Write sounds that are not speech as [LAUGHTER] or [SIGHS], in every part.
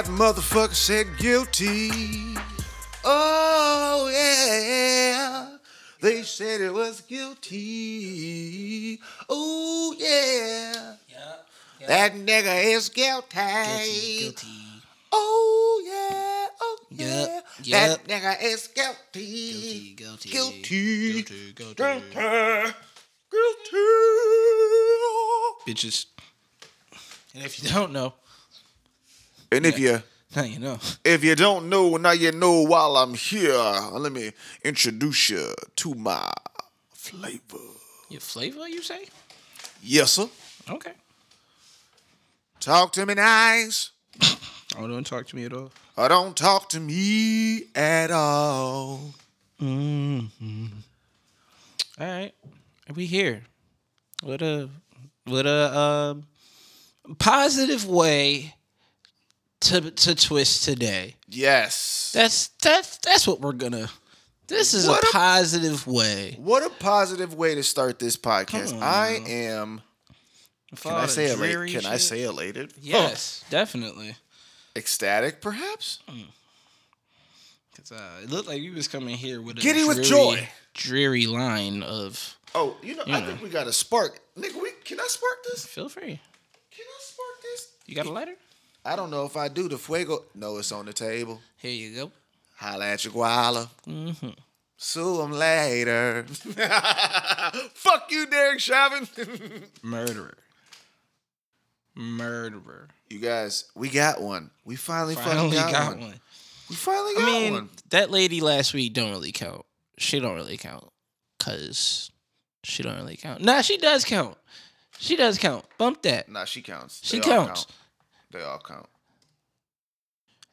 That motherfucker said guilty. Oh, yeah. They said it was guilty. Oh, yeah. Yeah. That nigga is guilty. Guilty. Guilty. Oh, yeah. Oh, Yep, yeah. That nigga is guilty. Guilty. Guilty. Guilty. Guilty. Guilty. Guilty. Guilty. Bitches. And if you don't know, And if you [LAUGHS] now you know. if you don't know, now you know while I'm here. Let me introduce you to my flavor. Your flavor, you say? Yes, sir. Okay. Talk to me nice. [LAUGHS] Oh, don't talk to me at all. Or don't talk to me at all. Mm-hmm. All right, Are we here. What a what a um, positive way to to twist today. Yes. That's that's that's what we're gonna. This is What a a- positive way. What a positive way to start this podcast. On I am. Can I say elated? Can I say elated? Yes, definitely. Ecstatic, perhaps. 'Cause, uh, it looked like you was coming here with a Giddy with joy. dreary line of. Oh, you know, I think we got a spark. Nigga, we can I spark this? Feel free. Can I spark this? You got a lighter? I don't know if I do the fuego. No, it's on the table. Here you go. Holla at your guala. Mm-hmm. Sue 'em later. [LAUGHS] Fuck you, Derek Chauvin. [LAUGHS] Murderer. Murderer. you guys, we got one. We finally, Finally fucking got, got one. one. We finally got one. I mean, one. that lady last week don't really count. She don't really count because she don't really count. Nah, she does count. She does count. Bump that. Nah, she counts. She They all counts. They all count.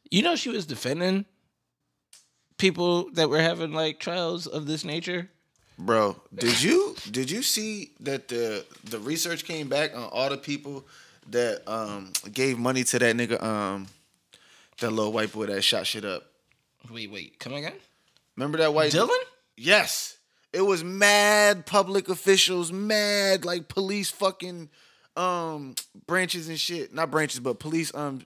You know she was defending people that were having like trials of this nature. Bro, did you did you see that the the research came back on all the people that um gave money to that nigga um that little white boy that shot shit up? Wait, wait, come again? Remember that white Dylan? Yes. It was mad public officials, mad like police fucking um branches and shit. Not branches, but police um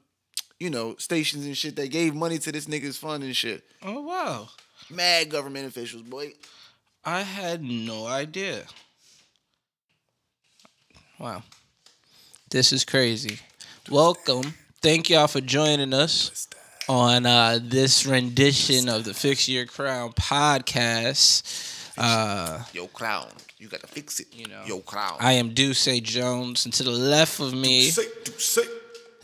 you know, stations and shit that gave money to this nigga's fund and shit. Oh wow. Mad government officials, boy. I had no idea. Wow. This is crazy. Welcome. Thank y'all for joining us on uh, this rendition of the Fix Your Crown podcast. Uh, Yo, clown. You gotta fix it. You know. Yo, clown. I am Duce Jones, and to the left of me say, do say.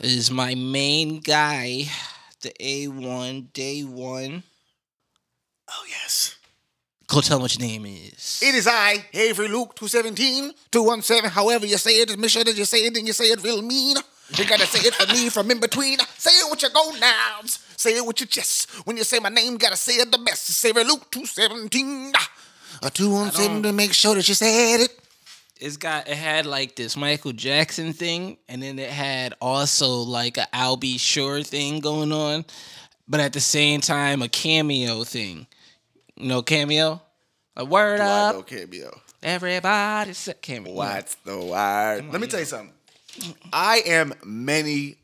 is my main guy, the A1, Day One. Oh yes. Go tell him what your name is. It is I, Avery Luke, 217, 217, however you say it, make sure that you say it and you say it real mean. You gotta say it for me from in between. Say it with your go nouns. Say it with your chest. When you say my name, gotta say it the best. Say Avery Luke, 217. A two on 217 to make sure that you said it. it's got it had like this Michael Jackson thing, and then it had also like a Albie B. Shore thing going on, but at the same time a cameo thing. You know, cameo. A word up, Why no cameo? everybody. Say cameo. What's the word? Let me tell you something. I am many,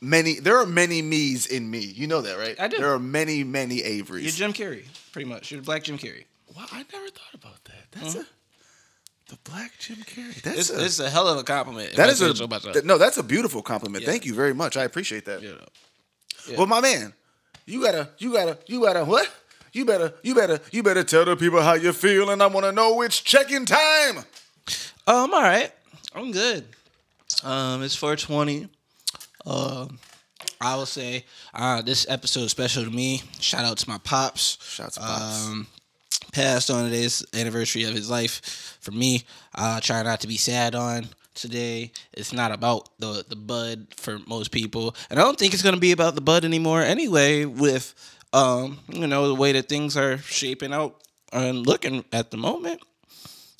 many. There are many me's in me. You know that, right? I do. There are many, many Averys. You're Jim Carrey, pretty much. You're Black Jim Carrey. Wow, I never thought about that. That's a the black Jim Carrey. That's It's, a, it's a hell of a compliment. that is a so myself. th- no. That's a beautiful compliment. Yeah. Thank you very much. I appreciate that. You know. Well, my man, you gotta, you gotta, you gotta what? You better, you better, you better tell the people how you feel, and I want to know it's check-in time. Um, all right. I'm good. Um, it's 420. Um, I will say uh, this episode is special to me. Shout out to my pops. Shouts to Pops. Um, passed on today's anniversary of his life. For me, I try not to be sad on today. It's not about the the bud for most people, and I don't think it's gonna be about the bud anymore. Anyway, with um, you know the way that things are shaping out and looking at the moment.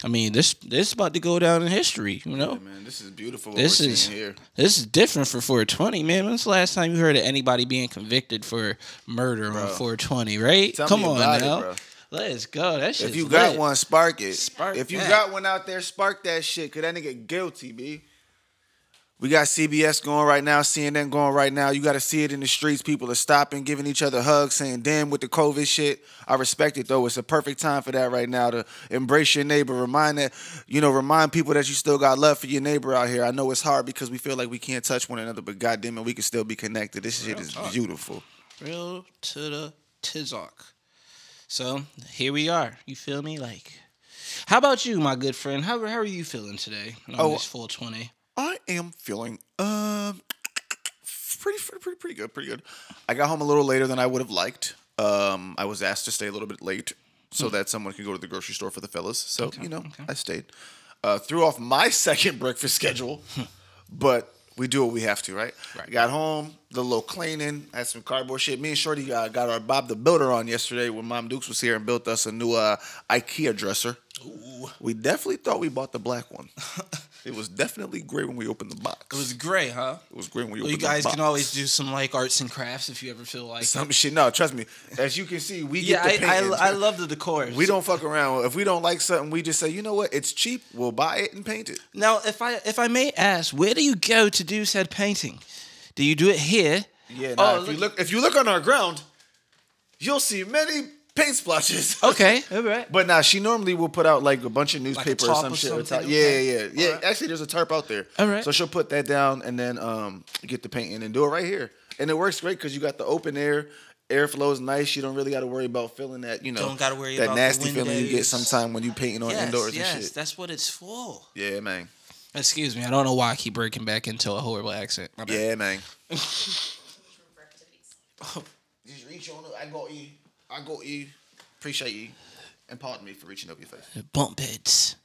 I mean, this this is about to go down in history. You know, Man, this is beautiful. What this we're is here. this is different for 420, man. When's the last time you heard of anybody being convicted for murder on 420? Right? Tell Come me on it, now, bro. Let's go. That shit. If you got one, spark it. Spark if you that. got one out there, spark that shit. Cause that nigga guilty, b. We got CBS going right now, CNN going right now. You got to see it in the streets. People are stopping, giving each other hugs, saying, damn, with the COVID shit. I respect it, though. It's a perfect time for that right now to embrace your neighbor. Remind that, you know, remind people that you still got love for your neighbor out here. I know it's hard because we feel like we can't touch one another, but goddamn it, we can still be connected. This shit is beautiful. Real to the tizok. So here we are. You feel me? Like, how about you, my good friend? How, how are you feeling today on Oh. this 420? I am feeling um pretty pretty pretty pretty good, pretty good. I got home a little later than I would have liked. Um, I was asked to stay a little bit late so that someone could go to the grocery store for the fellas. So you know, I stayed. Uh, threw off my [LAUGHS] second breakfast schedule, but we do what we have to, right? Right. Got home, the little cleaning, had some cardboard shit. Me and Shorty uh, got our Bob the Builder on yesterday when Mom Dukes was here and built us a new uh, IKEA dresser. We definitely thought we bought the black one. [LAUGHS] it was definitely gray when we opened the box. It was gray, huh? It was great when we Well, opened you guys can always do some like arts and crafts if you ever feel like. it. some shit. No, trust me. As you can see, we yeah, get the I. I, I love the decor. we don't fuck around. If we don't like something, we just say, you know what? It's cheap. We'll buy it and paint it. Now, if I if I may ask, where do you go to do said painting? Do you do it here? Yeah. Nah, Oh, if you look- look, if you look on our ground, you'll see many paint splotches. [LAUGHS] Okay, all right. But now she normally will put out like a bunch of newspaper or some or shit. or something? top- Yeah, Okay. yeah, yeah. Alright. Actually, there's a tarp out there. Alright. So she'll put that down and then um get the paint in and do it right here. And it works great because you got the open air. Airflow is nice. You don't really got to worry about feeling that, you know, Don't gotta worry that about the nasty feeling you get sometimes when you painting on Yes, indoors yes, and shit. that's what it's for. Yeah, man. Excuse me, I don't know why I keep breaking back into a horrible accent. My bad. Yeah, man. room for activities. Just reach on it. I got you. I got you. Appreciate you. And pardon me for reaching over your face. Bunk beds.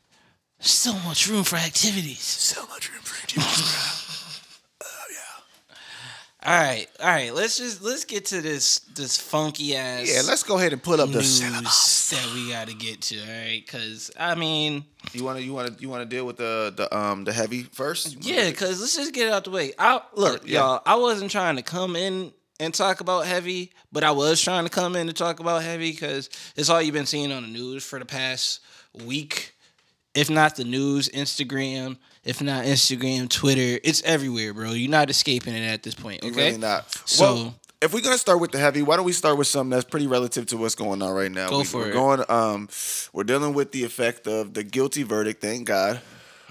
So much room for activities. So much room for activities, bro. [LAUGHS] Oh yeah. All right, all right. Let's just let's get to this this funky ass. Yeah, let's go ahead and pull up the news syllabus. that we got to get to. All right, because I mean, You wanna you wanna you wanna deal with the the um the heavy first? yeah, because let's just get it out the way. I look, Yeah. y'all. I wasn't trying to come in and talk about heavy, but I was trying to come in to talk about heavy because it's all you've been seeing on the news for the past week. If not the news, Instagram. If not Instagram, Twitter. It's everywhere, bro. You're not escaping it at this point. Okay. Really not. So- well, if we're gonna start with the heavy, why don't we start with something that's pretty relative to what's going on right now? Go we, for we're it. Going, um, we're dealing with the effect of the guilty verdict. Thank God.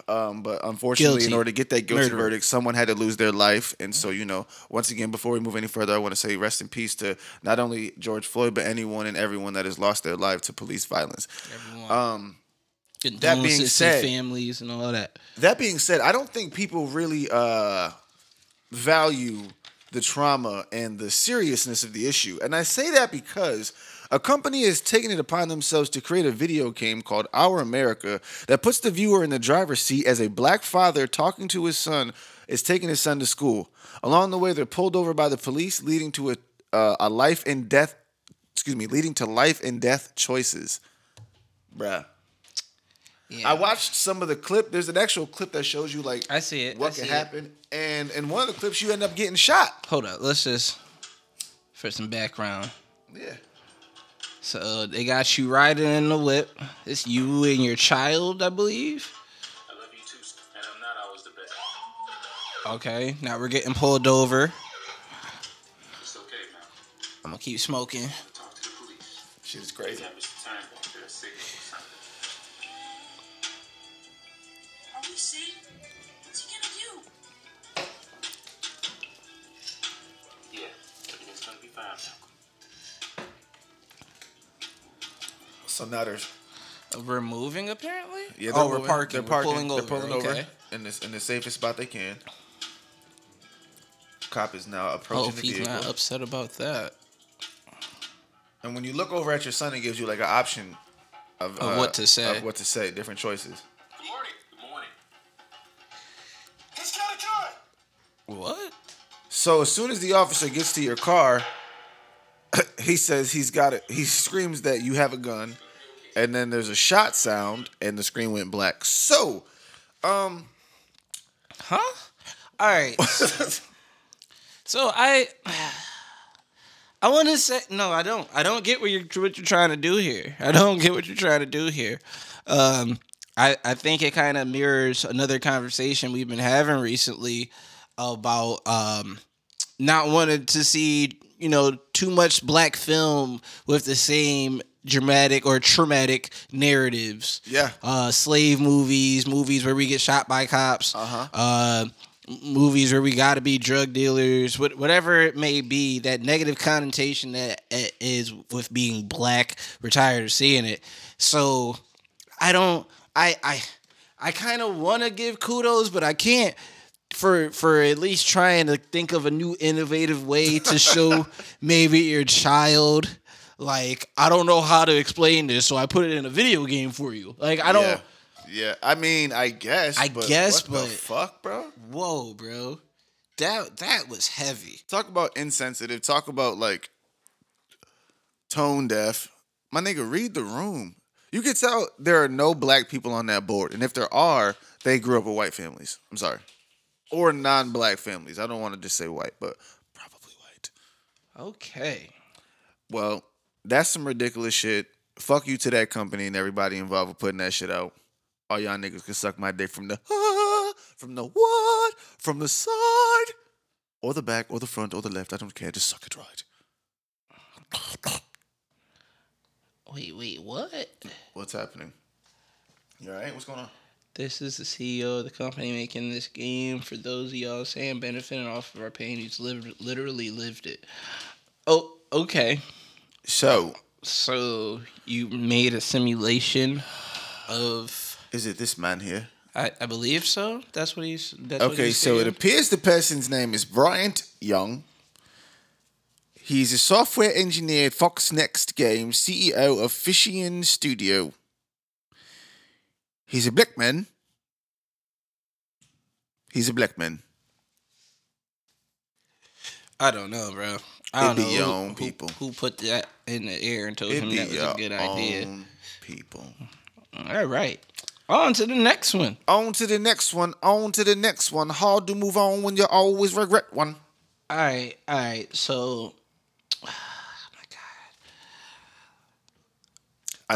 Um, but unfortunately, in order to get that guilty Murderer. verdict, someone had to lose their life. And so, you know, once again, before we move any further, I want to say rest in peace to not only George Floyd, but anyone and everyone that has lost their life to police violence. Everyone. Um, That that being said- families and all that. that being said, I don't think people really uh, value the trauma and the seriousness of the issue. And I say that because a company is taking it upon themselves to create a video game called Our America that puts the viewer in the driver's seat as a black father talking to his son is taking his son to school. Along the way, they're pulled over by the police, leading to a, uh, a life and death, excuse me, leading to life and death choices. Bruh. Yeah. I watched some of the clip. There's an actual clip that shows you like I see it. what I can it. happen, and in one of the clips you end up getting shot. Hold up. Let's just for some background. Yeah, So they got you riding in the whip. It's you and your child, I believe. I love you too, and I'm not always the best. Okay. Now we're getting pulled over. It's okay, man. I'm gonna keep smoking. Talk to the police. shit is crazy. So now there's We're moving apparently. yeah. oh, we're parking. They're parking. pulling They're over. pulling okay. over in this in the safest spot they can. Cop is now approaching if the he's vehicle, not upset about that. and when you look over at your son, it gives you like an option of, Of uh, what to say. Of what to say, different choices. Good morning. Good morning. He's got a gun. What? So as soon as the officer gets to your car, [COUGHS] he says he's got it. He screams that you have a gun, and then there's a shot sound, and the screen went black. So, um, Huh? All right. [LAUGHS] so I, I want to say no. I don't. I don't get what you're what you're trying to do here. I don't get what you're trying to do here. Um, I, I think it kind of mirrors another conversation we've been having recently about um, not wanting to see you know too much black film with the same dramatic or traumatic narratives. Yeah. uh, slave movies, movies where we get shot by cops, Uh-huh. uh, movies where we got to be drug dealers, what, whatever it may be. That negative connotation that uh, with being black. We're tired of seeing it. So I don't. I I I kind of want to give kudos, but I can't for for at least trying to think of a new innovative way to show [LAUGHS] maybe your child. Like I don't know how to explain this, so I put it in a video game for you. Like I don't. Yeah. Yeah, I mean, I guess. I but guess, what the but- fuck, bro. Whoa, bro, that that was heavy. Talk about insensitive. Talk about like tone deaf. My nigga, read the room. You can tell there are no black people on that board, and if there are, they grew up with white families. I'm sorry, or non-black families. I don't want to just say white, but probably white. Okay. Well, that's some ridiculous shit. Fuck you to that company and everybody involved with putting that shit out. All y'all niggas can suck my dick from the ah, [LAUGHS] from the what, from the side, or the back, or the front, or the left. I don't care. Just suck it right. Wait, wait, what? What's happening? You all right? What's going on? This is the CEO of the company making this game. For those of y'all saying benefiting off of our pain, he's lived, literally lived it. Oh, okay. So, So you made a simulation of, is it this man here? I, I believe so. That's what he's. That's what Okay, he's so it appears the person's name is Bryant Young. He's a software engineer at Fox Next Games, CEO of Fishian Studio. He's a black man. He's a black man. I don't know, bro. I don't be know your who, own people. Who, put that in the air and told It him that was a good idea. people. All right, on to the next one. On to the next one. On to the next one. Hard to move on when you always regret one. All right, all right. So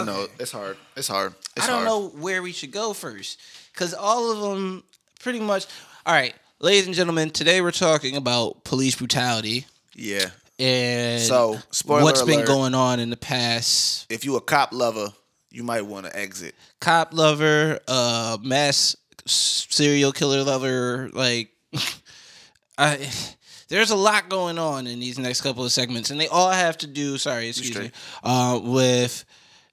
I know it's hard. It's hard. It's I don't hard. know where we should go first because all of them pretty much. All right, ladies and gentlemen, today we're talking about police brutality Yeah. and So, spoiler what's been going on in the past. If you a cop lover, you might want to exit. Cop lover, uh, mass serial killer lover, like [LAUGHS] I. There's a lot going on in these next couple of segments, and they all have to do. Sorry, excuse me. Uh, with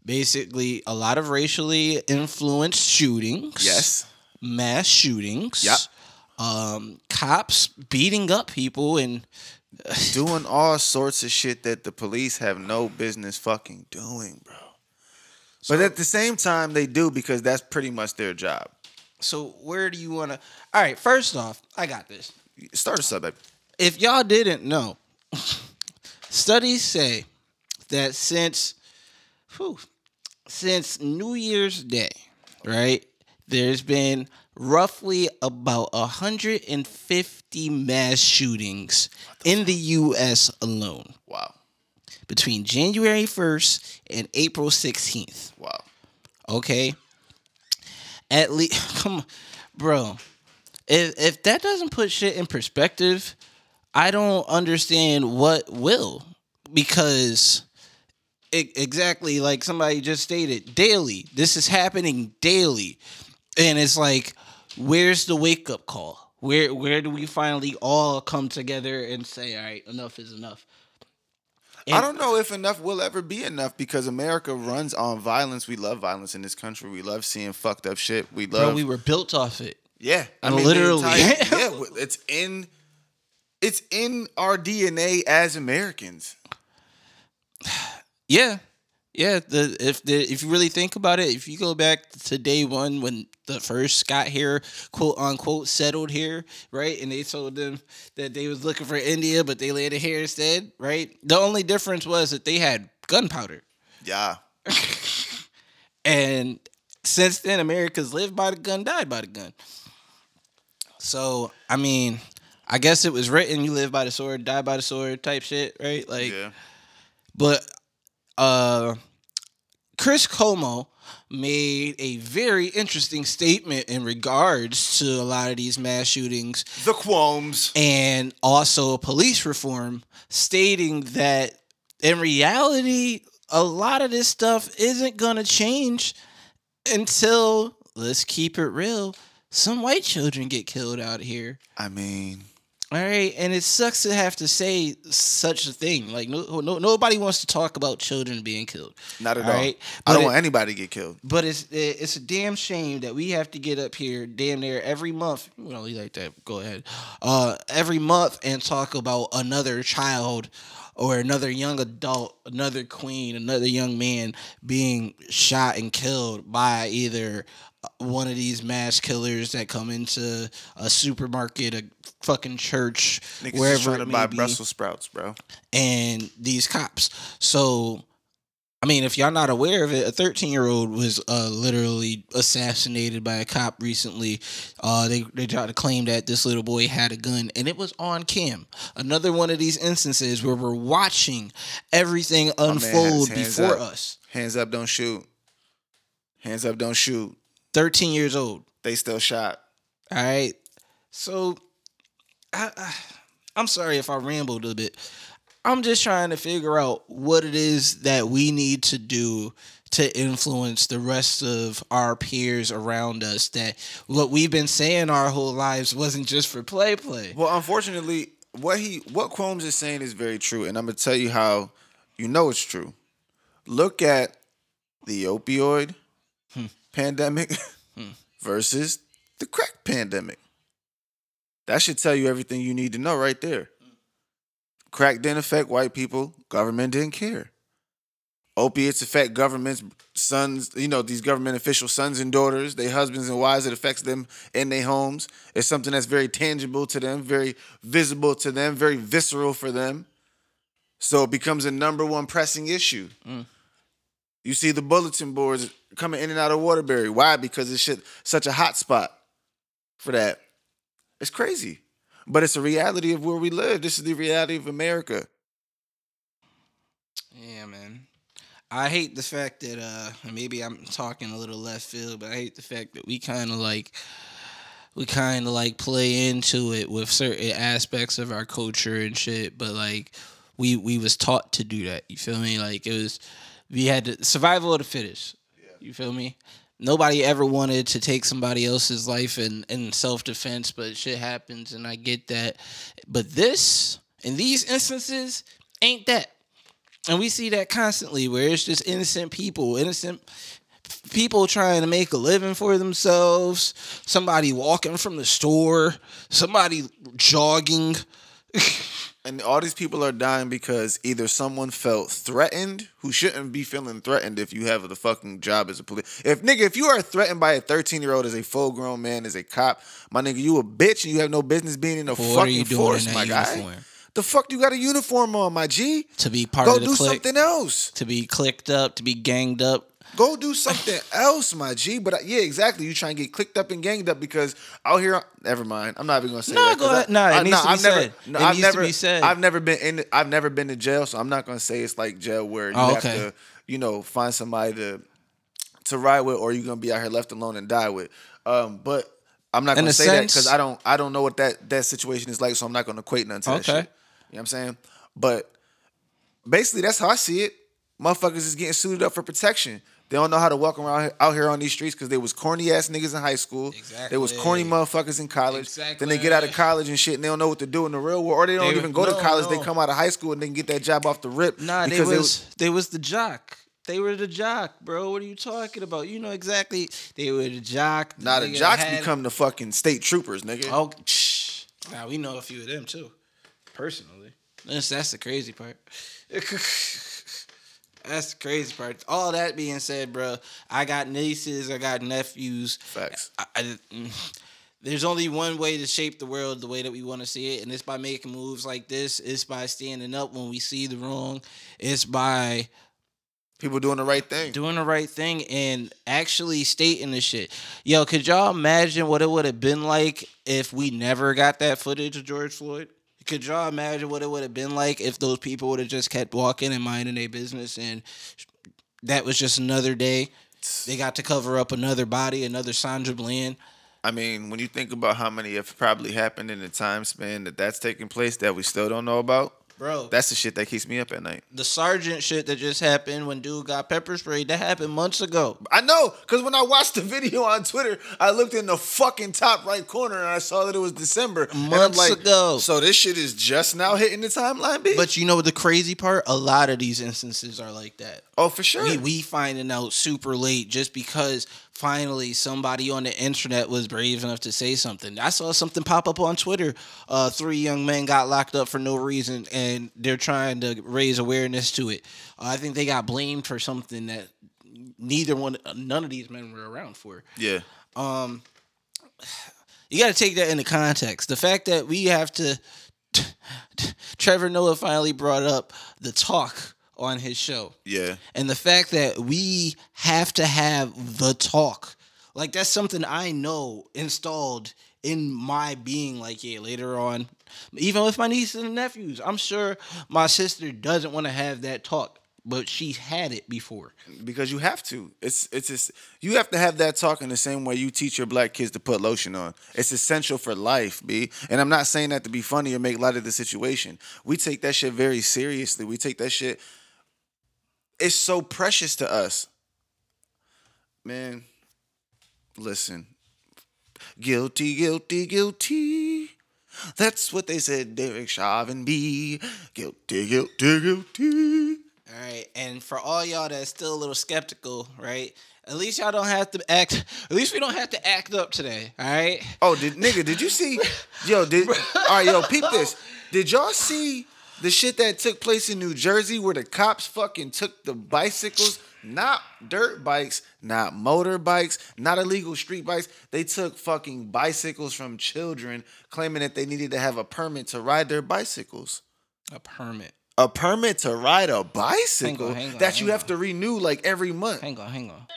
basically a lot of racially influenced shootings. Yes. mass shootings. Yep. Um, cops beating up people and [LAUGHS] Doing all sorts of shit that the police have no business fucking doing, bro. But at the same time, they do because that's pretty much their job. so where do you want to? All right, first off, I got this. Start us up, baby. If y'all didn't know, [LAUGHS] studies say that since, whew, since New Year's Day, right, there's been roughly about 150 mass shootings in the U.S. alone. Wow. between January 1st and April 16th. Wow. Okay? At least [LAUGHS] come on, bro. If if that doesn't put shit in perspective, I don't understand what will. Because exactly like somebody just stated, daily. This is happening daily. And it's like, where's the wake up call? Where where do we finally all come together and say, all right, enough is enough? I don't know if enough will ever be enough because America runs on violence. We love violence in this country. We love seeing fucked up shit. We love. Bro, we were built off it. yeah, I And mean, literally. entire- [LAUGHS] yeah, it's in. It's in our DNA as Americans. [SIGHS] [SIGHS] [SIGHS] Yeah, yeah. The if the if you really think about it, if you go back to day one when the first got here, quote unquote, settled here, right, and they told them that they was looking for India, but they landed here instead, right. The only difference was that they had gunpowder, Yeah. [LAUGHS] and since then, America's lived by the gun, died by the gun. So I mean, I guess it was written: you live by the sword, die by the sword, type shit, right? Like. Yeah. But uh Chris Cuomo made a very interesting statement in regards to a lot of these mass shootings The Quomes. and also police reform, stating that in reality, a lot of this stuff isn't going to change until, let's keep it real, some white children get killed out here. I mean, All right, and it sucks to have to say such a thing. Like no, no nobody wants to talk about children being killed. not at All all. right, I don't it- want anybody to get killed. But it's it's a damn shame that we have to get up here damn near every month. Well, you like that? Go ahead. Uh, every month and talk about another child or another young adult, another queen, another young man being shot and killed by either uh, one of these mass killers that come into a supermarket, a fucking church, Niggas wherever trying to buy be Brussels sprouts, bro. and these cops. So, I mean, if y'all not aware of it, a 13 year old was uh, literally assassinated by a cop recently. Uh, they they tried to claim that this little boy had a gun, and it was on cam. Another one of these instances where we're watching everything man had his unfold before up. us. Hands up, don't shoot. Hands up, don't shoot. 13 years old. They still shot. All right. So, I, I, I'm sorry if I rambled a bit. I'm just trying to figure out what it is that we need to do to influence the rest of our peers around us. That what we've been saying our whole lives wasn't just for play, play. Well, unfortunately, what he what Cuomo's is saying is very true, and I'm gonna tell you how you know it's true. Look at the opioid hmm. pandemic [LAUGHS] hmm. versus the crack pandemic. That should tell you everything you need to know right there. Crack didn't affect white people. Government didn't care. Opiates affect governments, sons, you know, these government official sons and daughters, their husbands and wives. It affects them in their homes. It's something that's very tangible to them, very visible to them, very visceral for them. So it becomes a number one pressing issue. Mm. You see the bulletin boards coming in and out of Waterbury. Why? Because it's shit, such a hot spot for that. It's crazy. But it's a reality of where we live. This is the reality of America. Yeah, man. I hate the fact that uh maybe I'm talking a little left field, but I hate the fact that we kind of like we kind of like play into it with certain aspects of our culture and shit, but like we we was taught to do that. You feel me? Like it was we had to survival of the fittest. You feel me? Nobody ever wanted to take somebody else's life in, in self defense, but shit happens and I get that. But this, in these instances, ain't that. And we see that constantly where it's just innocent people, innocent people trying to make a living for themselves, somebody walking from the store, somebody jogging. [LAUGHS] And all these people are dying because either someone felt threatened who shouldn't be feeling threatened if you have the fucking job as a police. If nigga, if you are threatened by a 13 year old as a full grown man, as a cop, my nigga, you a bitch and you have no business being in the What are fucking you doing force, my that guy. The fuck you got a uniform on, my G? To be part Go of the Go do clique, something else. to be clicked up, to be ganged up. Go do something else, my G. But uh, yeah, exactly. You try and get clicked up and ganged up because out here. Never mind. I'm not even gonna say No, that. 'cause go I- ahead. No, it I- needs to be I've never. No, It I've needs to never, be said. I've never been in. I've never been to jail, so I'm not gonna say it's like jail where you Oh, have okay. to, you know, find somebody to to ride with, or you're gonna be out here left alone and die with. Um, but I'm not gonna a say that because I don't. I don't know what that that situation is like, so I'm not gonna equate nothing to that Okay. shit. You know what I'm saying? But basically that's how I see it. Motherfuckers is getting suited up for protection. They don't know how to walk around out here on these streets because they was corny ass niggas in high school. They was corny motherfuckers in college. Then they get out of college and shit, and they don't know what to do in the real world, or they don't They- even go no, to college. They come out of high school and they can get that job off the rip. Nah, they because was they was the jock. They were the jock, bro. What are you talking about? You know exactly. They were the jock. now the nigga jocks had- become the fucking state troopers, nigga. Oh, shh. Now we know a few of them too, personally. That's that's the crazy part. [LAUGHS] that's the crazy part. All that being said, bro, I got nieces, I got nephews. Facts. I, I- [LAUGHS] there's only one way to shape the world the way that we want to see it, and it's by making moves like this. It's by standing up when we see the wrong. It's by People doing the right thing. doing the right thing and actually stating the shit. Yo, could y'all imagine what it would have been like if we never got that footage of George Floyd? Could y'all imagine what it would have been like if those people would have just kept walking and minding their business and that was just another day. They got to cover up another body, another Sandra Bland. I mean, when you think about how many have probably happened in the time span that that's taking place that we still don't know about, Bro, that's the shit that keeps me up at night. the sergeant shit that just happened when dude got pepper sprayed, that happened months ago. I know, because when I watched the [LAUGHS] video on Twitter, I looked in the fucking top right corner and I saw that it was December. Months like, ago. So this shit is just now hitting the timeline, B? But you know the crazy part? A lot of these instances are like that. oh, for sure. We we finding out super late just because finally somebody on the internet was brave enough to say something. I saw something pop up on Twitter. Uh, three young men got locked up for no reason, and they're trying to raise awareness to it. Uh, I think they got blamed for something that neither one, none of these men were around for. yeah. You got to take that into context. The fact that we have to, [LAUGHS] Trevor Noah finally brought up the talk on his show. Yeah. and the fact that we have to have the talk like that's something i know installed in my being like yeah later on even with my nieces and nephews i'm sure my sister doesn't want to have that talk but she's had it before Because you have to. It's it's just, you have to have that talk in the same way you teach your black kids to put lotion on. It's essential for life, B. And I'm not saying that to be funny or make light of the situation. We take that shit very seriously. We take that shit. It's so precious to us. Man, listen. Guilty, guilty, guilty. That's what they said, Derek Chauvin B. Guilty, guilty, guilty. all right and for all y'all that's still a little skeptical right at least y'all don't have to act at least we don't have to act up today all right Oh, did nigga? Did you see? Yo, did all right? Yo, peep this. [LAUGHS] Did y'all see the shit that took place in New Jersey where the cops fucking took the bicycles, not dirt bikes, not motorbikes, not illegal street bikes. They took fucking bicycles from children, claiming that they needed to have a permit to ride their bicycles. a permit A permit to ride a bicycle Hang on, hang on, that you have on. to renew like every month. hang on hang on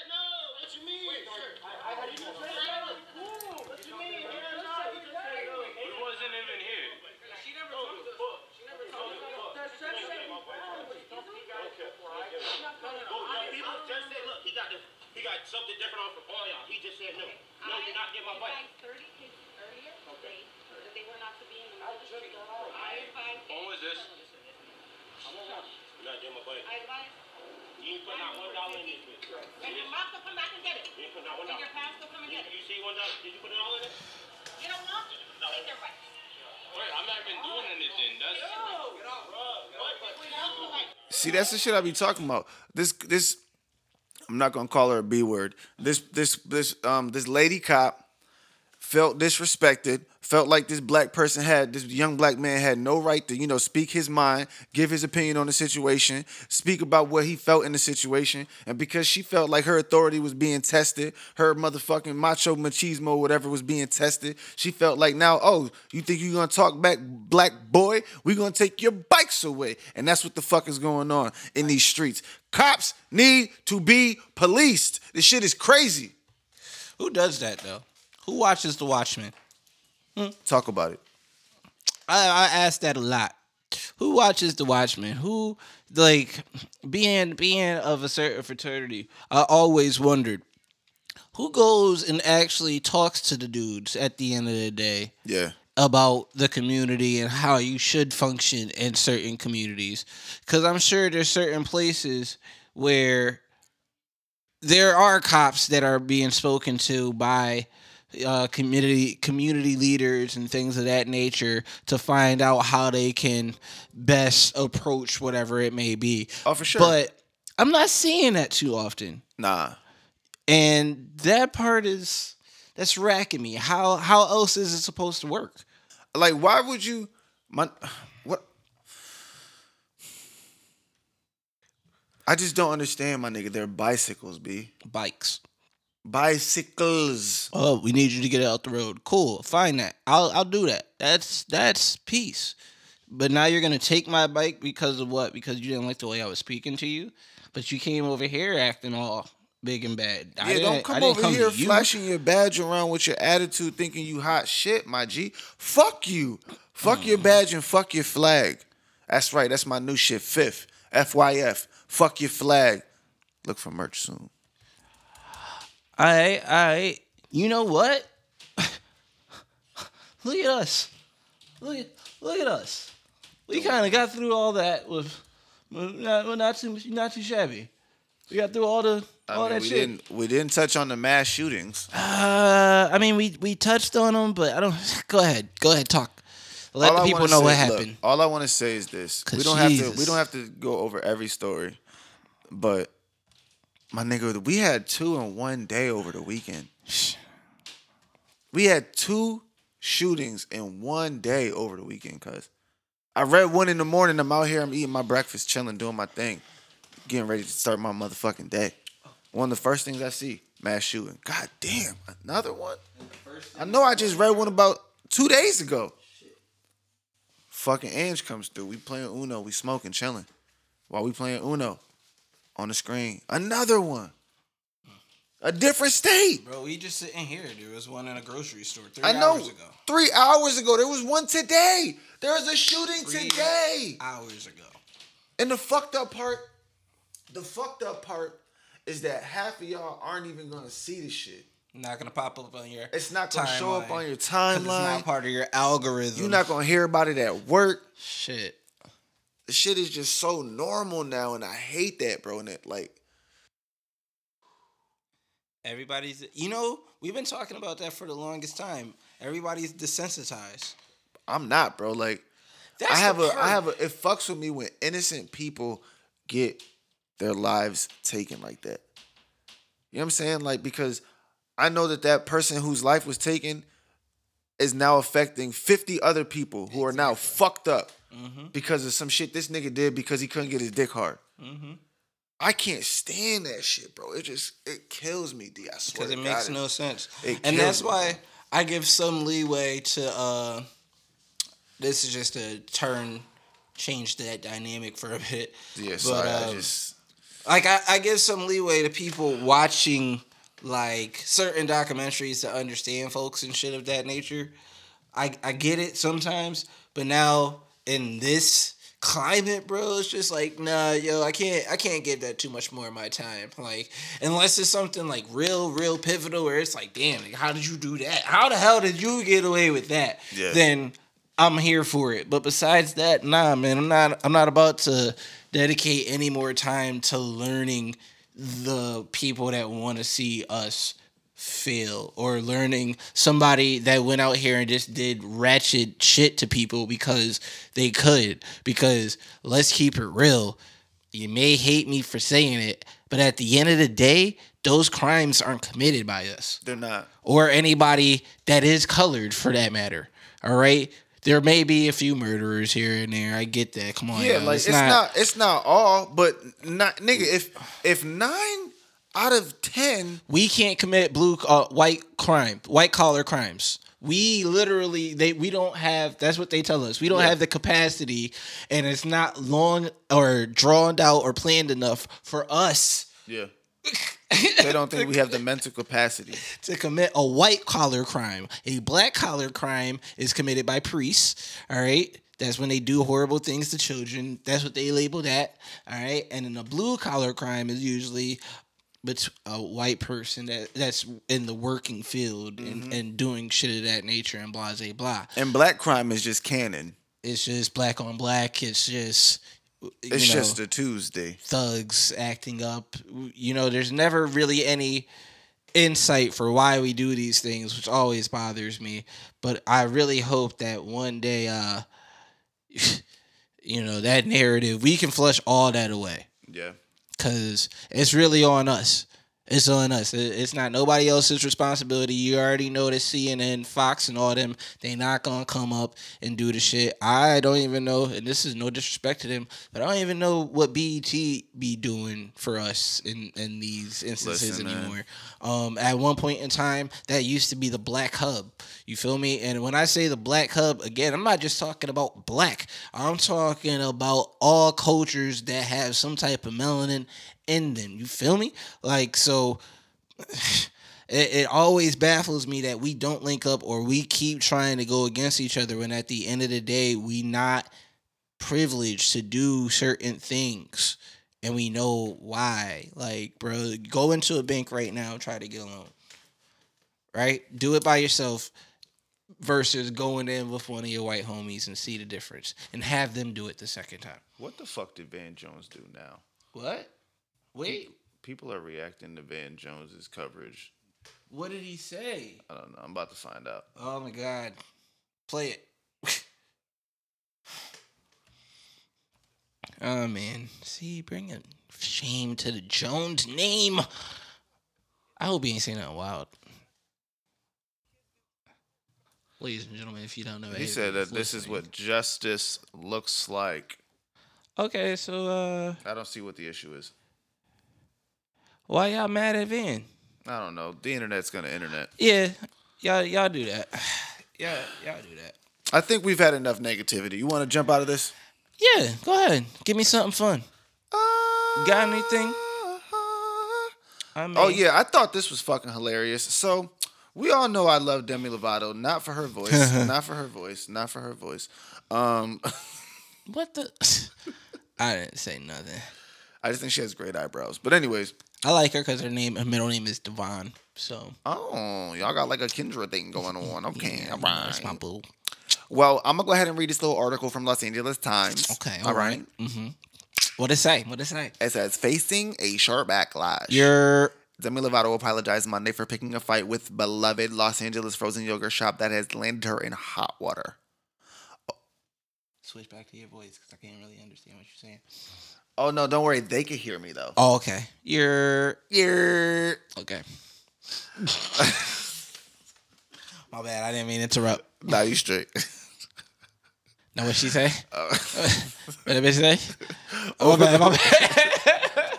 It wasn't even here. People just said, look, he got the, he got something different on from all y'all. He just said no. No, you're not getting my bike. Thirty kids earlier today that they were not to be in the middle of the street. I advised. When was this? You're not getting my bike. I advised. You ain't put not one dollar in this bitch. And your mom will come back and get it. You ain't put not one And your parents will come and You, get it. you see one dollar? Did you put it all in it? You don't want to. Take their rights. Wait, I'm not even doing anything. That's. See, that's the shit I be talking about. This this I'm not gonna call her a B word. This this this um this lady cop felt disrespected, felt like this black person had this young black man had no right to, you know, speak his mind, give his opinion on the situation, speak about what he felt in the situation. And because she felt like her authority was being tested, her motherfucking macho machismo, whatever was being tested, she felt like now, oh, you think you're gonna talk back, black boy? We're gonna take your bikes away. And that's what the fuck is going on in these streets. Cops need to be policed. This shit is crazy. who does that though who watches the watchmen hmm? Talk about it. I, I ask that a lot. Who watches The Watchmen? Who like being being of a certain fraternity? I always wondered who goes and actually talks to the dudes at the end of the day Yeah. about the community and how you should function in certain communities. Because I'm sure there's certain places where there are cops that are being spoken to by uh, community community leaders and things of that nature to find out how they can best approach whatever it may be. Oh, for sure. But I'm not seeing that too often, Nah. and that part is that's racking me. How how else is it supposed to work? Like, why would you? My what? I just don't understand, my nigga. They're bicycles, b Bikes. Bicycles. Oh, we need you to get out the road. Cool, fine that. I'll I'll do that. That's that's peace. But now you're gonna take my bike because of what? Because you didn't like the way I was speaking to you. But you came over here acting all big and bad. I Yeah, didn't- don't come I over here you. flashing your badge around with your attitude, thinking you hot shit, my G. Fuck you. Fuck Mm. your badge and fuck your flag. That's right. That's my new shit. Fifth. FYF. Fuck your flag. Look for merch soon. I I you know what? [LAUGHS] look at us. Look at look at us. We kind of got through all that with, with not, with not too not too shabby. We got through all the I all mean, that we shit. didn't we didn't touch on the mass shootings. Uh, I mean, we we touched on them, but I don't. [LAUGHS] Go ahead, go ahead, talk. Let All the I people know what say- look, happened. all I want to say is this: we don't have to. We don't have to go over every story, but my nigga, we had two in one day over the weekend. We had two shootings in one day over the weekend. Cause I read one in the morning. I'm out here. I'm eating my breakfast, chilling, doing my thing, getting ready to start my motherfucking day. One of the first things I see, mass shooting. God damn, another one. I know I just read one about two days ago. Fucking Ange comes through. We playing Uno. We smoking, chilling. While we playing Uno on the screen. Another one. A different state. Bro, we just sitting here. There was one in a grocery store three I know. hours ago. Three hours ago, there was one today. There was a shooting Three today. Hours ago. And the fucked up part, the fucked up part is that half of y'all aren't even gonna see the shit. Not gonna pop up on your. It's not gonna show up timeline, on your 'cause [LAUGHS] It's timeline. not part of your algorithm. You're not gonna hear about it at work. shit. The shit is just so normal now, and I hate that, bro. And it like Everybody's. You know, we've been talking about that for the longest time. Everybody's desensitized. I'm not, bro. Like That's I have a, I have a. It fucks with me when innocent people get their lives taken like that. You know what I'm saying? Like because I know that that person whose life was taken is now affecting 50 other people who are now fucked up Mm-hmm. because of some shit this nigga did because he couldn't get his dick hard. Mm-hmm. I can't stand that shit, bro. It just it kills me, D. I swear. because it to makes God, no sense. it And that's me. why I give some leeway to. uh This is just a turn, change that dynamic for a bit. Yeah, But, sorry. I um, just like I, I give some leeway to people watching like certain documentaries to understand folks and shit of that nature. I I get it sometimes, but now in this climate, bro, it's just like nah, yo, I can't I can't give that too much more of my time. Like unless it's something like real, real pivotal where it's like, damn, like, how did you do that? How the hell did you get away with that? Yeah. Then I'm here for it. But besides that, nah, man, I'm not I'm not about to dedicate any more time to learning the people that want to see us fail or learning somebody that went out here and just did ratchet shit to people because they could because let's keep it real you may hate me for saying it but at the end of the day those crimes aren't committed by us they're not. or anybody that is colored for that matter. All right. There may be a few murderers here and there. I get that. Come on. Yeah, like it's, not, it's not all, but not nigga. If if nine out of ten, we can't commit blue uh, white crime, white collar crimes. We literally they we don't have that's what they tell us. We don't Yeah. have the capacity and it's not long or drawn out or planned enough for us yeah, [LAUGHS] they don't think we have the mental capacity. to commit a white collar crime. A black collar crime is committed by priests. All right. That's when they do horrible things to children. That's what they label that. All right. And then a blue collar crime is usually bet- a white person that that's in the working field and, and doing shit of that nature and blah blah blah. And black crime is just canon. It's just black on black. It's just you It's know, just a Tuesday. thugs acting up. You know, there's never really any insight for why we do these things, which always bothers me. But I really hope that one day, uh, [LAUGHS] you know, that narrative, we can flush all that away Yeah, because it's really on us. It's on us. It's not nobody else's responsibility. You already know that CNN, Fox, and all them, they not gonna come up and do the shit. I don't even know, and this is no disrespect to them, but I don't even know what BET be doing for us in in these instances Listen, anymore. Um, at one point in time, that used to be the Black Hub. You feel me? And when I say the Black Hub, again, I'm not just talking about black. I'm talking about all cultures that have some type of melanin in them. You feel me? Like so. [SIGHS] It, it always baffles me that we don't link up or we keep trying to go against each other when at the end of the day we not privileged to do certain things and we know why. Like, bro, go into a bank right now and try to get a loan. Right? Do it by yourself versus going in with one of your white homies and see the difference and have them do it the second time. What the fuck did Van Jones do now? What? Wait, People are reacting to Van Jones's coverage. what did he say? I don't know. I'm about to find out. Oh my god. Play it. [SIGHS] oh man. See, bringing shame to the Jones name. I hope he ain't saying nothing wild. Ladies and gentlemen, if you don't know, He said that this is what justice looks like. Okay, so uh, I don't see what the issue is. Why y'all mad at Van? I don't know. The internet's gonna internet. Yeah, y'all y'all do that. [SIGHS] Yeah, y'all do that. I think we've had enough negativity. You want to jump out of this? Yeah, go ahead. Give me something fun. Got anything? I mean, Oh yeah, I thought this was fucking hilarious. So we all know I love Demi Lovato, not for her voice, [LAUGHS] not for her voice, not for her voice. Um, [LAUGHS] What the? [LAUGHS] I didn't say nothing. I just think she has great eyebrows. But anyways, I like her because her name, her middle name is Devon. So oh, y'all got like a Kendra thing going on. [LAUGHS] Okay, yeah, all that's my right. boo. Well, I'm gonna go ahead and read this little article from Los Angeles Times. Okay, all right. Mm-hmm. What it say? What it say? It says facing a sharp backlash. You're Demi Lovato apologized Monday for picking a fight with beloved Los Angeles frozen yogurt shop that has landed her in hot water. switch back to your voice because I can't really understand what you're saying. Oh no, don't worry, they can hear me though. Oh, okay. You're you're okay. [LAUGHS] My bad. I didn't mean to interrupt. Now you straight. Now what she say? Uh. [LAUGHS] what did bitch say? [LAUGHS] Oh, my bad. My bad.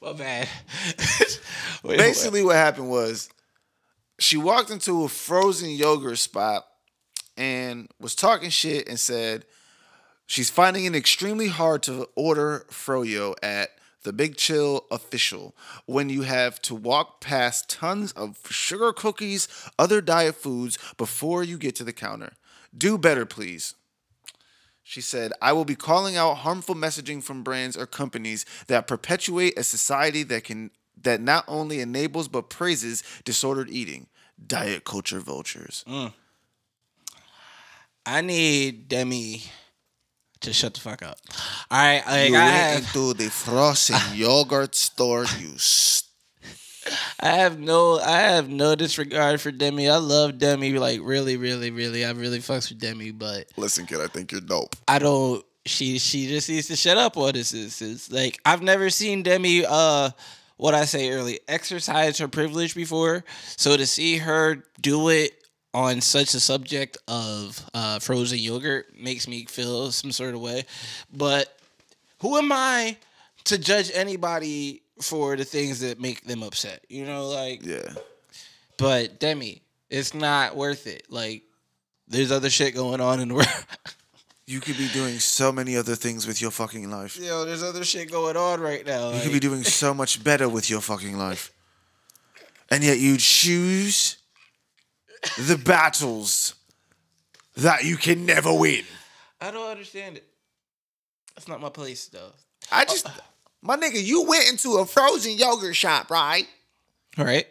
my bad. Basically, what happened was she walked into a frozen yogurt spot and was talking shit and said she's finding it extremely hard to order froyo at the Bigg Chill official when you have to walk past tons of sugar cookies, other diet foods before you get to the counter. Do better, please. She said, I will be calling out harmful messaging from brands or companies that perpetuate a society that can that not only enables but praises disordered eating. Diet culture vultures. Mm. I need Demi to shut the fuck up. All right, like you I went have, into the frozen [LAUGHS] yogurt store, you I have no, I have no disregard for Demi. I love Demi, like really, really, really. I really fucks with Demi, but Listen, kid, I think you're dope. I don't. She she just needs to shut up on this. Is is like I've never seen Demi. Uh, what I say early exercise her privilege before. So to see her do it on such a subject of uh, frozen yogurt makes me feel some sort of way. But who am I to judge anybody for the things that make them upset? You know, like Yeah. but Demi, it's not worth it. Like there's other shit going on in the [LAUGHS] world. You could be doing so many other things with your fucking life. Yo, there's other shit going on right now. You could be doing so much better with your fucking life. And yet you choose the battles that you can never win. I don't understand it. That's not my place, though. I just, my nigga, you went into a frozen yogurt shop, right? All right.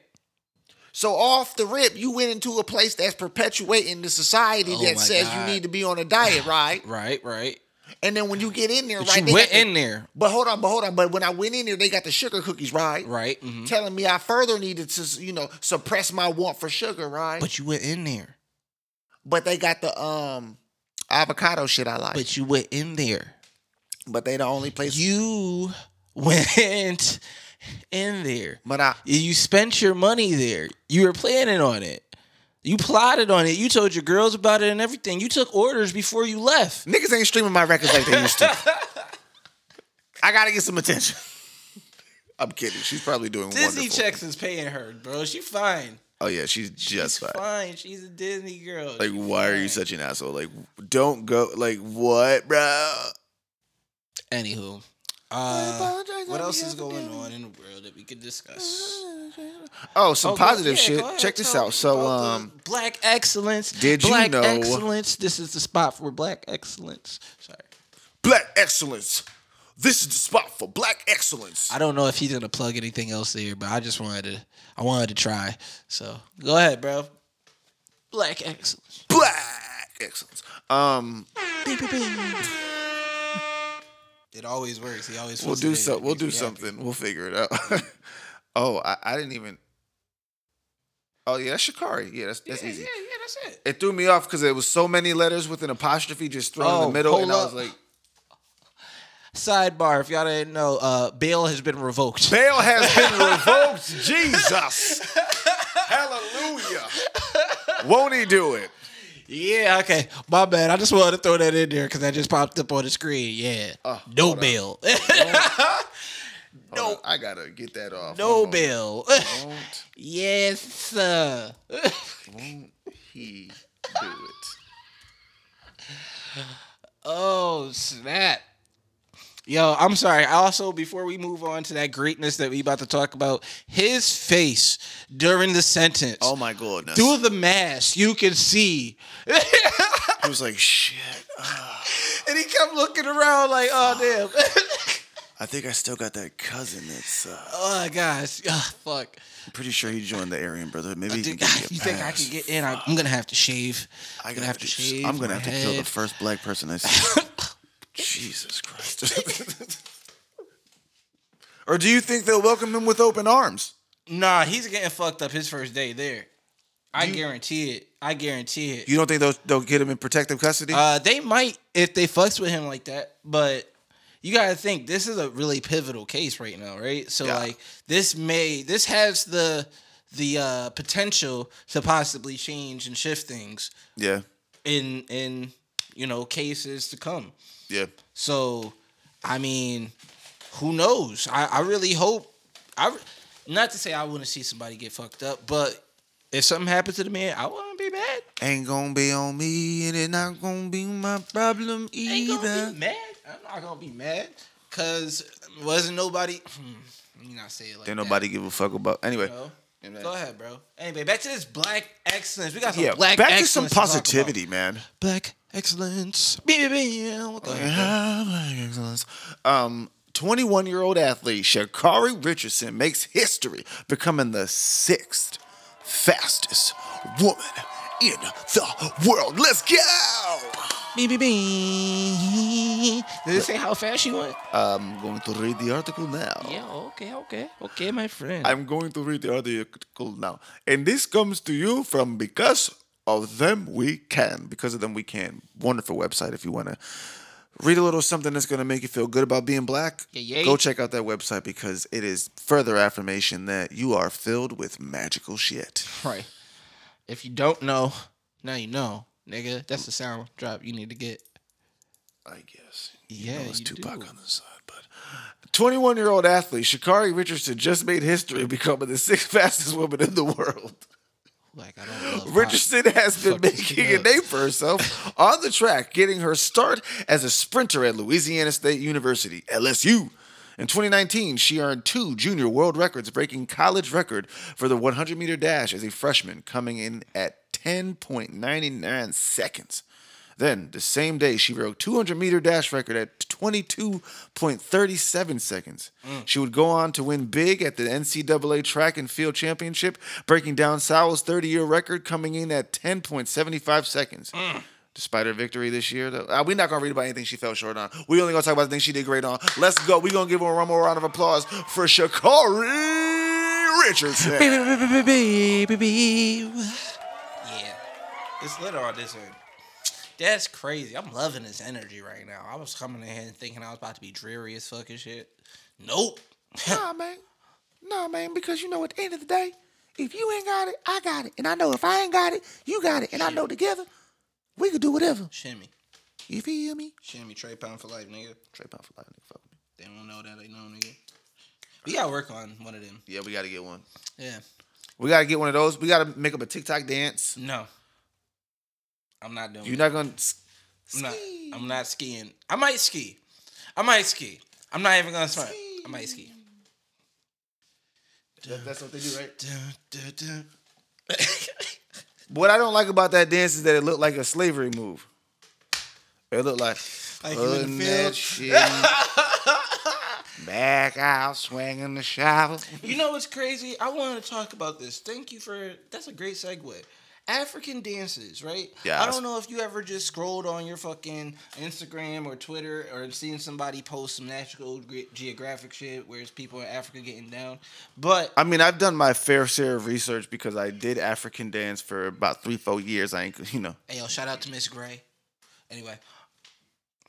So off the rip, you went into a place that's perpetuating the society Oh that says God. you need to be on a diet, [LAUGHS] right? Right, right. And then when you get in there, But right? you went in there. But hold on, but hold on. But when I went in there, they got the sugar cookies, right? Right. hmm Telling me I further needed to, you know, suppress my want for sugar, right? But, But you went in there. But they got the um avocado shit I like. But you went in there. But they the only place. You [LAUGHS] went in there. but I, You spent your money there. You were planning on it. You plotted on it. You told your girls about it and everything. You took orders before you left. niggas ain't streaming my records like they used to. [LAUGHS] I gotta get some attention. I'm kidding. She's probably doing Disney wonderful. checks is paying her, bro. She fine. Oh yeah, she's just She's fine. fine. She's a Disney girl. Like, She why are you such an asshole? Like, don't go. Like, what, bro? Anywho, uh, what else is going on in the world that we could discuss? Oh, some Oh, positive yeah, shit. ahead, Check this out. So, um, Black Excellence. did you Black know- Excellence. This is the spot for Black Excellence. Sorry. Black Excellence, This is the spot for black excellence. I don't know if he's gonna plug anything else there, but I just wanted to. I wanted to try. So go ahead, bro. Black excellence. Black excellence. Um, It always works. He always. we'll do so. We'll do me happy. something. We'll figure it out. [LAUGHS] oh, I, I didn't even. Oh yeah, that's Sha'Carri. Yeah, that's that's Yeah, easy. yeah, yeah. That's it. It threw me off because there was so many letters with an apostrophe just thrown in Oh, the middle, hold and I was like, Sidebar: If y'all didn't know, uh, bail has been revoked. "Bail has been [LAUGHS] revoked." Jesus, [LAUGHS] Hallelujah! Won't he do it? Yeah, okay. My bad. I just wanted to throw that in there because that just popped up on the screen. Yeah. Oh, no bail. [LAUGHS] No, I gotta get that off. no Hold. [LAUGHS] Yes, sir. won't he do it? [LAUGHS] oh, snap. Yo, I'm sorry. Also, before we move on to that greatness that we about to talk about, his face during the sentence. Oh my goodness! Through the mask, you can see. [LAUGHS] He was like, "Shit." and he kept looking around like, oh, damn. I think I still got that cousin that's. Uh, oh, my gosh. Oh, [LAUGHS] fuck. I'm pretty sure he joined the Aryan Brotherhood. Maybe he can Dude, give me a you think I can get in? I'm gonna have to shave. I'm gonna have to just- shave. I'm gonna have to kill the first black person I [LAUGHS] see. Jesus Christ. [LAUGHS] or do you think they'll welcome him with open arms? Nah, he's getting fucked up his first day there. I guarantee it. I guarantee it. You don't think they'll they'll get him in protective custody? Uh, they might if they fucks with him like that, but you gotta think this is a really pivotal case right now, right? So Yeah. like this may this has the the uh potential to possibly change and shift things yeah, in in you know cases to come. yeah. So, I mean, who knows? I, I really hope. I not to say I want to see somebody get fucked up, but if something happens to the man, I wouldn't be mad. Ain't gonna be on me, and it's not gonna be my problem Ain't gonna either. be mad. I'm not gonna be mad because wasn't nobody. Hmm, let me not say it like that, nobody give a fuck about. Anyway? Go ahead, bro. Anyway, back to this black excellence. We got some yeah. black back to some positivity, man. Black excellence. Beep, beep, beep. Go ahead, bro. Black excellence. Um, 21 year old athlete Sha'Carri Richardson makes history, becoming the sixth fastest woman in the world. Let's go! Beep, beep, beep. Did it say how fast she went? I'm going to read the article now. Yeah, okay, okay, okay, my friend. I'm going to read the article now. And this comes to you from Because of Them We Can. Because of Them We Can. Wonderful website if you want to read a little something that's going to make you feel good about being black. Yeah, yeah. Go check out that website because it is further affirmation that you are filled with magical shit. right. If you don't know, now you know, nigga. That's the sound drop you need to get. I guess. Yeah, it's you Tupac do. on the side, but 21 year old athlete Sha'Carri Richardson just made history becoming the sixth fastest woman in the world. Like I don't Richardson has been making a name for herself on the track, getting her start as a sprinter at Louisiana State University, LSU. In 2019, she earned two junior world records, breaking college record for the 100 meter dash as a freshman, coming in at 10.99 seconds. Then, the same day, she broke 200 meter dash record at 22.37 seconds. She would go on to win big at the NCAA Track and Field Championship, breaking Dawn Sowell's 30 year record, coming in at 10.75 seconds. Despite her victory this year, though, uh, we're not gonna read about anything she fell short on. We're only gonna talk about the things she did great on. Let's go. We're gonna give her one more round of applause for Sha'Carri Richardson. Yeah, it's lit on this one. That's crazy. I'm loving this energy right now. I was coming in here thinking I was about to be dreary as fucking shit. Nope. [LAUGHS] nah, man. Nah, man, because you know, at the end of the day, if you ain't got it, I got it. And I know if I ain't got it, you got it. And I know together, we could do whatever. Shimmy. You feel me? Shimmy. Trey Pound for life, nigga. Trey Pound for life, nigga. Fuck me. They don't know that. They know, nigga. We gotta work on one of them. Yeah, we gotta get one. Yeah. We gotta get one of those. We gotta make up a TikTok dance. No. I'm not doing. You're it. not gonna. I'm not. I'm not skiing. I might ski. I might ski. I'm not even gonna swim. I might ski. That's what they do, right? Dun, dun, dun. [LAUGHS] What I don't like about that dance is that it looked like a slavery move. It looked like Like you in putting the that field. shit. [LAUGHS] Back out swinging the shovel. You know what's crazy? I wanted to talk about this. Thank you for that's a great segue. African dances, right? Yes. I don't know if you ever just scrolled on your fucking Instagram or Twitter or seen somebody post some National Geographic shit where it's people in Africa getting down. But I mean, I've done my fair share of research because I did African dance for about three, four years. I ain't, you know. hey, yo, shout out to Miss Gray. Anyway,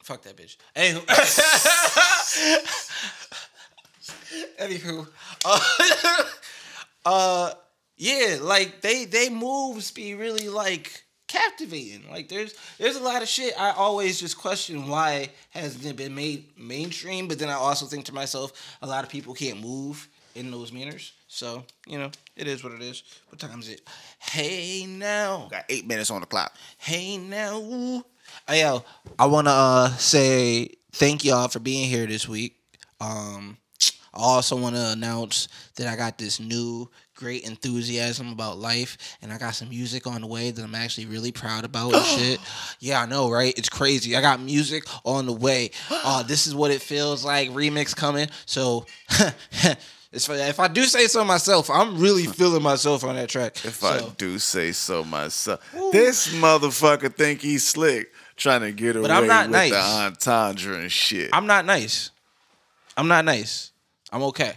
fuck that bitch. Anywho, [LAUGHS] anywho, [LAUGHS] uh, [LAUGHS] uh, yeah, like they they moves be really like captivating. Like there's there's a lot of shit I always just question why hasn't it been made mainstream, but then I also think to myself a lot of people can't move in those manners. So, you know, it is what it is. What time is it? Hey now. Got eight minutes on the clock. Hey now. Hey, yo, I wanna uh say thank y'all for being here this week. Um I also want to announce that I got this new great enthusiasm about life, and I got some music on the way that I'm actually really proud about and [GASPS] shit. Yeah, I know, right? It's crazy. I got music on the way. [GASPS] Uh, this is what it feels like. Remix coming. So, [LAUGHS] it's, if I do say so myself, I'm really feeling myself on that track. If so, I do say so myself. This motherfucker think he's slick, trying to get away I'm not with nice. the entendre and shit. I'm not nice. I'm not nice. I'm okay.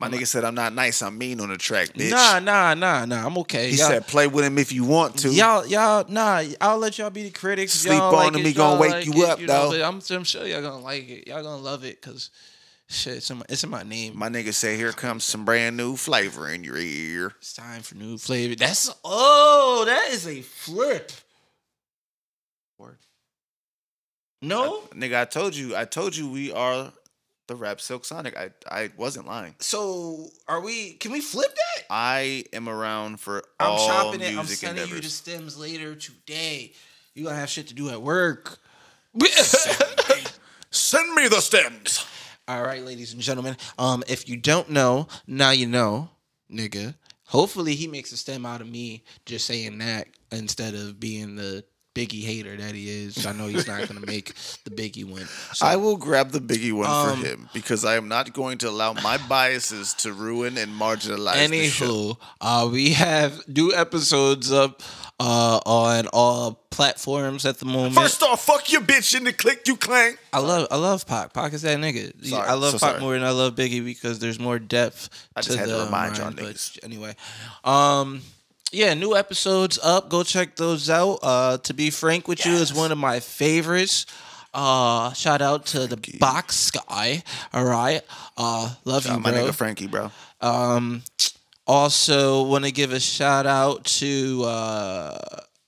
My nigga said I'm not nice. I'm mean on the track, bitch. Nah, nah, nah, nah. I'm okay. he Y'all- said play with him if you want to. Y'all, y'all, nah. I'll let y'all be the critics. Sleep y'all on like him, it, he gonna wake like you it, up, know, though. I'm, I'm sure y'all gonna like it. Y'all gonna love it because shit, it's in my, it's in my name. My nigga said here comes some brand new flavor in your ear. it's time for new flavor. That's oh, that is a flip. Word. No, Nigga, I told you, I told you we are the rap Silk Sonic. I I wasn't lying. so are we? Can we flip that? I am around for I'm all chopping it. music I'm sending you the stems later today. You gonna have shit to do at work. Send me the stems. All right, ladies and gentlemen. Um, if you don't know, now you know, nigga. Hopefully, he makes a stem out of me just saying that instead of being the Biggie hater that he is. I know he's not gonna make the Biggie one. So, I will grab the biggie one Um, for him because I am not going to allow my biases to ruin and marginalize. Anywho, uh, we have new episodes up uh, on all platforms at the moment. First off, fuck your bitch in the click you clang. I love I love Pac. Pac is that nigga. Sorry, I love so Pac sorry. more than I love Biggie because there's more depth I to just had to the remind y'all niggas. Anyway, um, yeah, new episodes up. Go check those out. Uh, to be frank with you, is one of my favorites. Uh, shout out to the box guy. All right. Uh, love you, Uh, my nigga Frankie, bro. Um, also, want to give a shout out to uh,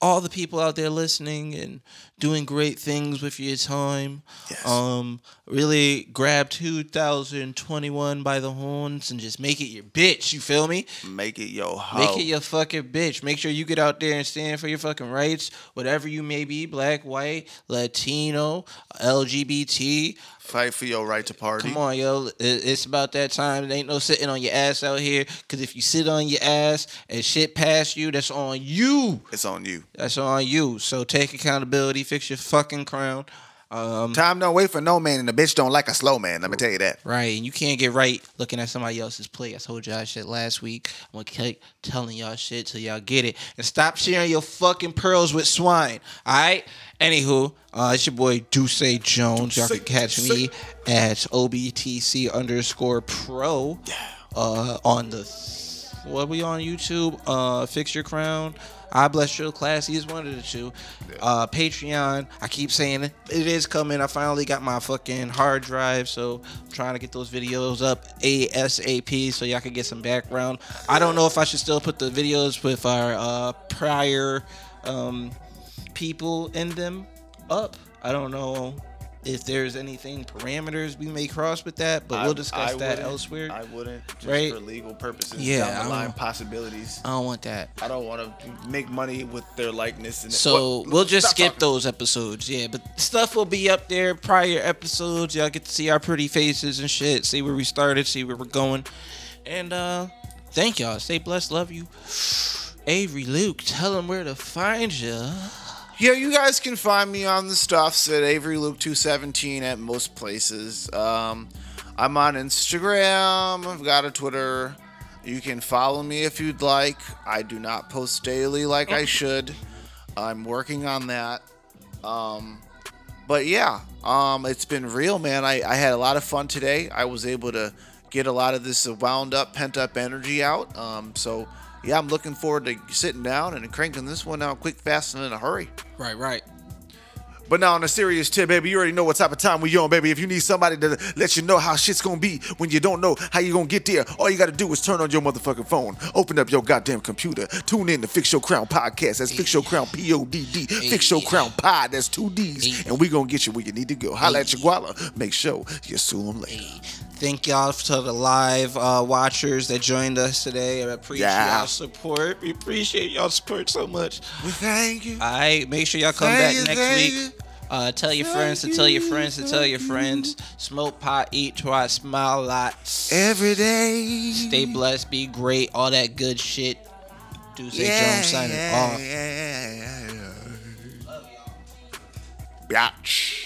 all the people out there listening and doing great things with your time. Yes. Um, really grab 2021 by the horns and just make it your bitch. You feel me? Make it yo ho. Make it your fucking bitch. Make sure you get out there and stand for your fucking rights, whatever you may be black, white, Latino, LGBT. Fight for your right to party. Come on, yo. It's about that time. There ain't no sitting on your ass out here. Because if you sit on your ass and shit past you, that's on you. It's on you. That's on you. So take accountability. Fix your fucking crown. Um, Time don't wait for no man, and the bitch don't like a slow man. Let me tell you that. Right, and you can't get right looking at somebody else's play. I told y'all shit last week. I'm gonna keep telling y'all shit till y'all get it, and stop sharing your fucking pearls with swine. All right. Anywho, uh, it's your boy Duce Jones. Y'all can catch me at obtc underscore pro. Uh, on the what we on YouTube? Uh, fix your crown. I bless your class. He's one of the two. Uh, Patreon. I keep saying it. It is coming. I finally got my fucking hard drive, so I'm trying to get those videos up ASAP so y'all can get some background. I don't know if I should still put the videos with our uh, prior um, people in them up. I don't know if there's anything parameters we may cross with that, but we'll discuss that elsewhere. I wouldn't, just Right? for legal purposes. Yeah, down I the line possibilities. I don't want that. I don't want to make money with their likeness. And So What? we'll just Stop skip talking. those episodes, yeah. But stuff will be up there. Prior episodes, y'all get to see our pretty faces and shit. See where we started, see where we're going, and uh thank y'all. Stay blessed. Love you, Avery Luke. Tell them where to find you. Yeah, you guys can find me on the stuffs at Avery Luke 217 at most places. Um, I'm on Instagram. I've got a Twitter. You can follow me if you'd like. I do not post daily like I should. I'm working on that. Um, but yeah, um, it's been real, man. I, I had a lot of fun today. I was able to get a lot of this wound up, pent up energy out. Um, so yeah, I'm looking forward to sitting down and cranking this one out quick, fast, and in a hurry. Right, right. But now on a serious tip, baby, you already know what type of time we on, baby. If you need somebody to let you know how shit's gonna be when you don't know how you gonna get there, all you gotta do is turn on your motherfucking phone, open up your goddamn computer, tune in to Fix Your Crown Podcast. That's Fix Your Crown P O D D. Fix Your Crown Pod. That's two D's, and we gonna get you where you need to go. Holla at your guala. Make sure you sue them later. Thank y'all to the live uh, watchers that joined us today. I appreciate Yeah. y'all support. We appreciate y'all support so much. We thank you. All right, make sure y'all come Thank back you, next week. you. Uh, tell your friends to tell your friends to tell your friends. Smoke pot, eat twice, smile a lot. Every day. Stay blessed, be great, all that good shit. Deuce Yeah, Jones signing yeah, off. yeah, yeah, yeah. Biatch.